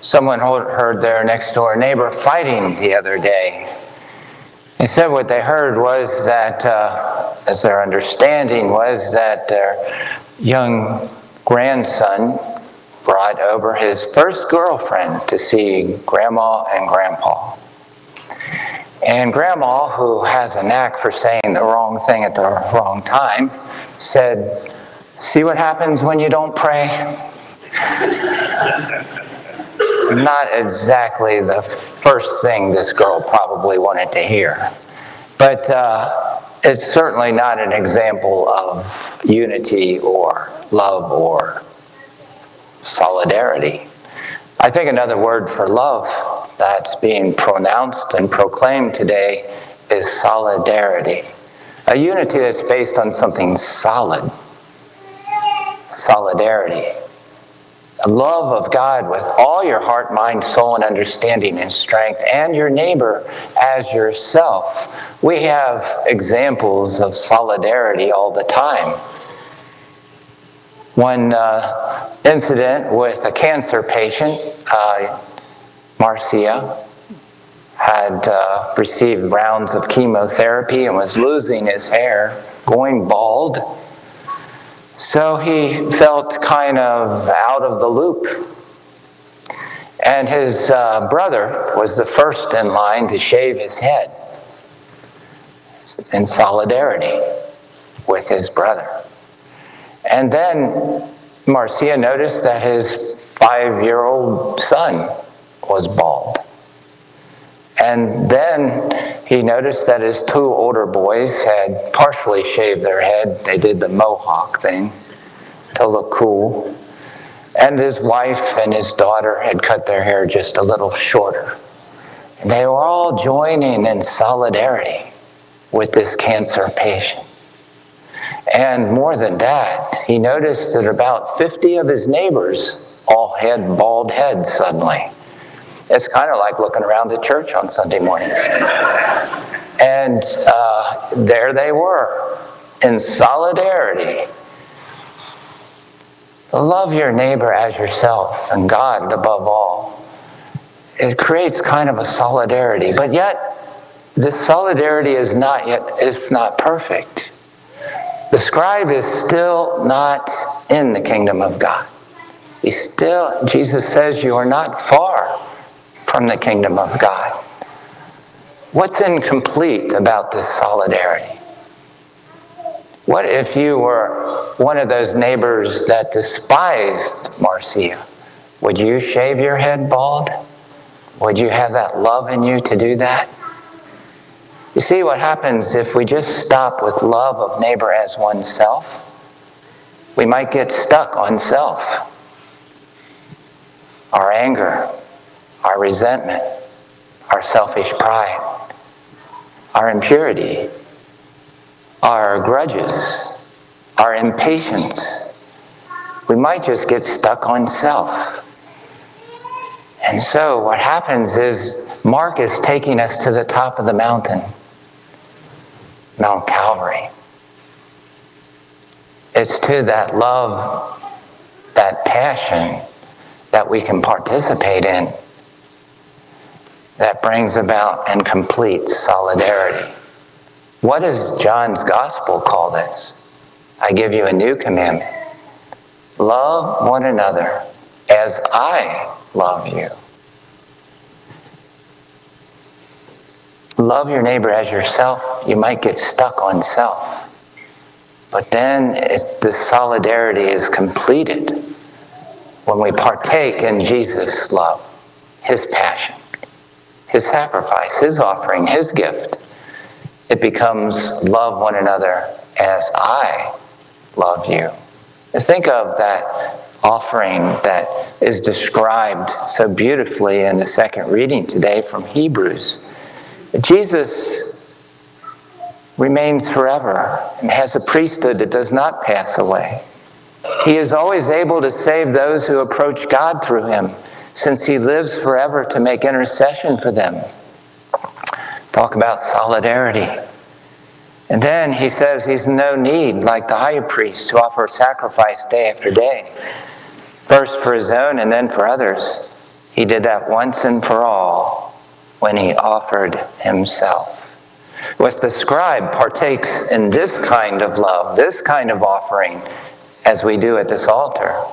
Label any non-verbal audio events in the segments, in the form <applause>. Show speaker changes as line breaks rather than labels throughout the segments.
someone heard their next door neighbor fighting the other day. They said what they heard was that, uh, as their understanding was that their young grandson brought over his first girlfriend to see grandma and grandpa. And grandma, who has a knack for saying the wrong thing at the wrong time, said, See what happens when you don't pray? <laughs> Not exactly the first thing this girl probably wanted to hear. But uh, it's certainly not an example of unity or love or solidarity. I think another word for love that's being pronounced and proclaimed today is solidarity. A unity that's based on something solid. Solidarity. A love of God with all your heart, mind, soul, and understanding and strength, and your neighbor as yourself. We have examples of solidarity all the time. One uh, incident with a cancer patient, uh, Marcia, had uh, received rounds of chemotherapy and was losing his hair, going bald. So he felt kind of out of the loop. And his uh, brother was the first in line to shave his head in solidarity with his brother. And then Marcia noticed that his five year old son was bald. And then he noticed that his two older boys had partially shaved their head. They did the mohawk thing to look cool. And his wife and his daughter had cut their hair just a little shorter. And they were all joining in solidarity with this cancer patient. And more than that, he noticed that about 50 of his neighbors all had bald heads suddenly. It's kind of like looking around the church on Sunday morning. And uh, there they were in solidarity. Love your neighbor as yourself and God above all. It creates kind of a solidarity, but yet this solidarity is not yet is not perfect. The scribe is still not in the kingdom of God. He still, Jesus says, you are not far from the kingdom of God. What's incomplete about this solidarity? What if you were one of those neighbors that despised Marcia? Would you shave your head bald? Would you have that love in you to do that? You see what happens if we just stop with love of neighbor as oneself? We might get stuck on self. Our anger, our resentment, our selfish pride, our impurity, our grudges, our impatience. We might just get stuck on self. And so what happens is Mark is taking us to the top of the mountain. Mount Calvary. It's to that love, that passion that we can participate in that brings about and completes solidarity. What does John's gospel call this? I give you a new commandment love one another as I love you. love your neighbor as yourself, you might get stuck on self. But then the solidarity is completed when we partake in Jesus' love, his passion, his sacrifice, his offering, his gift. It becomes love one another as I love you. Think of that offering that is described so beautifully in the second reading today from Hebrews. Jesus remains forever and has a priesthood that does not pass away. He is always able to save those who approach God through him, since he lives forever to make intercession for them. Talk about solidarity. And then he says he's no need, like the high priest, to offer sacrifice day after day, first for his own and then for others. He did that once and for all when he offered himself. If the scribe partakes in this kind of love, this kind of offering, as we do at this altar,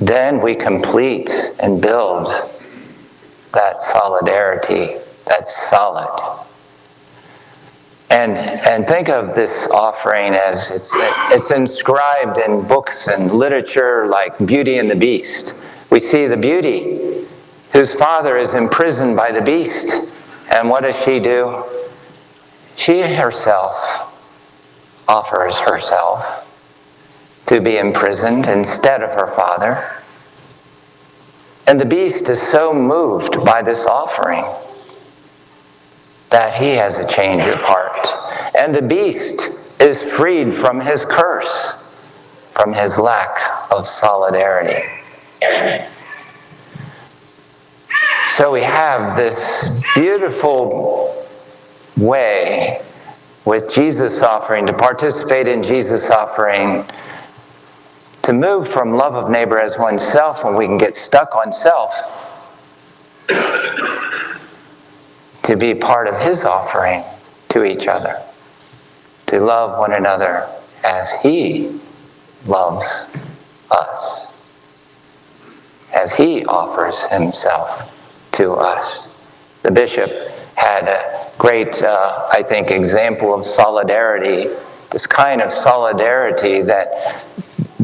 then we complete and build that solidarity that's solid. And, and think of this offering as it's, it's inscribed in books and literature like Beauty and the Beast. We see the beauty whose father is imprisoned by the beast. And what does she do? She herself offers herself to be imprisoned instead of her father. And the beast is so moved by this offering that he has a change of heart. And the beast is freed from his curse, from his lack of solidarity. So we have this beautiful way with Jesus offering, to participate in Jesus offering, to move from love of neighbor as oneself when we can get stuck on self, to be part of his offering to each other, to love one another as he loves us, as he offers himself to us. The bishop had a great, uh, I think, example of solidarity, this kind of solidarity that,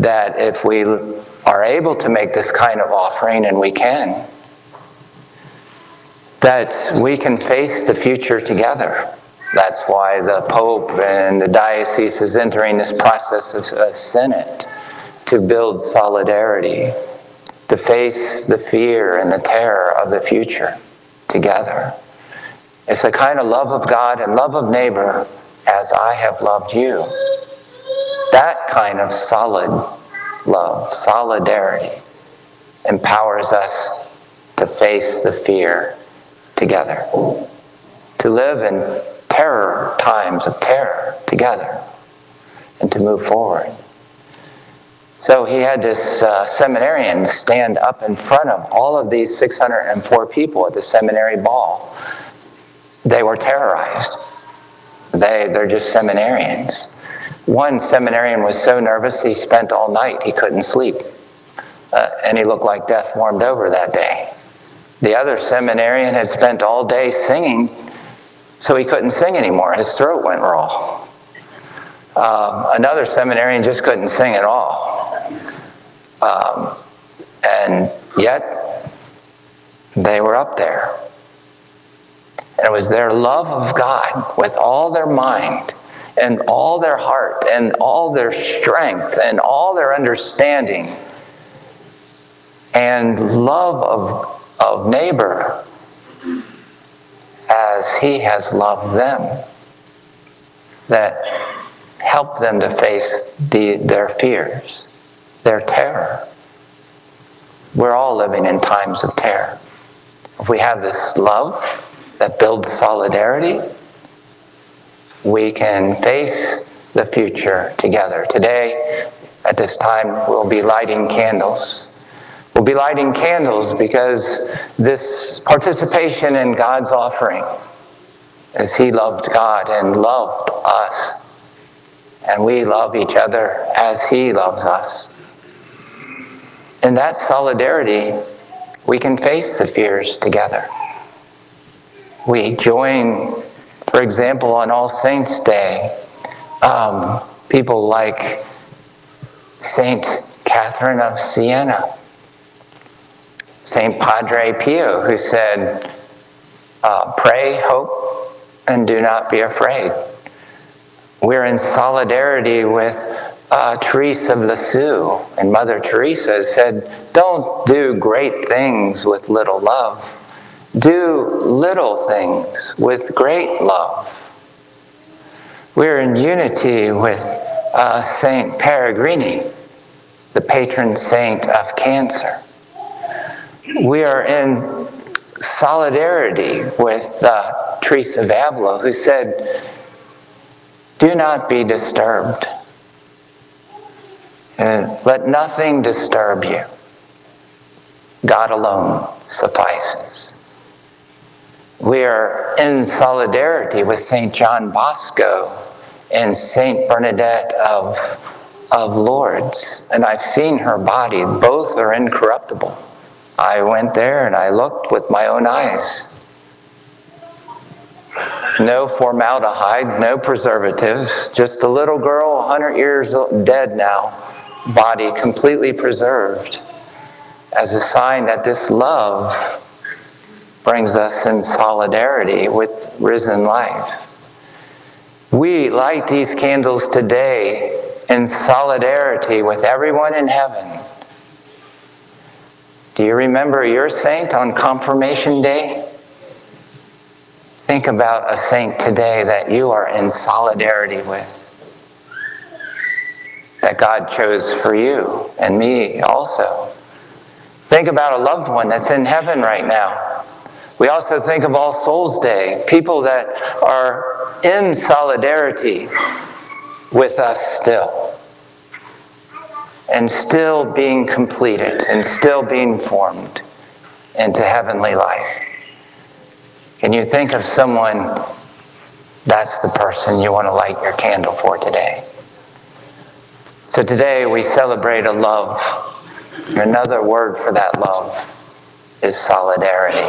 that if we are able to make this kind of offering, and we can, that we can face the future together. That's why the Pope and the diocese is entering this process of a synod to build solidarity, to face the fear and the terror of the future together. It's a kind of love of God and love of neighbor as I have loved you. That kind of solid love, solidarity, empowers us to face the fear together, to live in terror times of terror together, and to move forward. So he had this uh, seminarian stand up in front of all of these 604 people at the seminary ball. They were terrorized. They, they're just seminarians. One seminarian was so nervous he spent all night, he couldn't sleep. Uh, and he looked like death warmed over that day. The other seminarian had spent all day singing, so he couldn't sing anymore. His throat went raw. Um, another seminarian just couldn't sing at all. Um, and yet, they were up there. And it was their love of God with all their mind and all their heart and all their strength and all their understanding and love of of neighbor as he has loved them that help them to face the, their fears, their terror. We're all living in times of terror. If we have this love that builds solidarity, we can face the future together. Today, at this time, we'll be lighting candles We'll be lighting candles because this participation in God's offering, as He loved God and loved us, and we love each other as He loves us. In that solidarity, we can face the fears together. We join, for example, on All Saints' Day, um, people like Saint Catherine of Siena St. Padre Pio, who said, uh, Pray, hope, and do not be afraid. We're in solidarity with uh, Teresa of Lisieux, and Mother Teresa said, Don't do great things with little love. Do little things with great love. We're in unity with uh, Saint Peregrine, the patron saint of cancer we are in solidarity with uh, Teresa of Avila, who said, Do not be disturbed, and let nothing disturb you. God alone suffices. We are in solidarity with St. John Bosco and St. Bernadette of, of Lourdes, and I've seen her body. Both are incorruptible. I went there and I looked with my own eyes. No formaldehyde, no preservatives, just a little girl, 100 years dead now, body completely preserved as a sign that this love brings us in solidarity with risen life. We light these candles today in solidarity with everyone in heaven. Do you remember your saint on Confirmation Day? Think about a saint today that you are in solidarity with, that God chose for you and me also. Think about a loved one that's in heaven right now. We also think of All Souls Day, people that are in solidarity with us still, and still being completed, and still being formed into heavenly life. Can you think of someone that's the person you want to light your candle for today? So today we celebrate a love. Another word for that love is solidarity.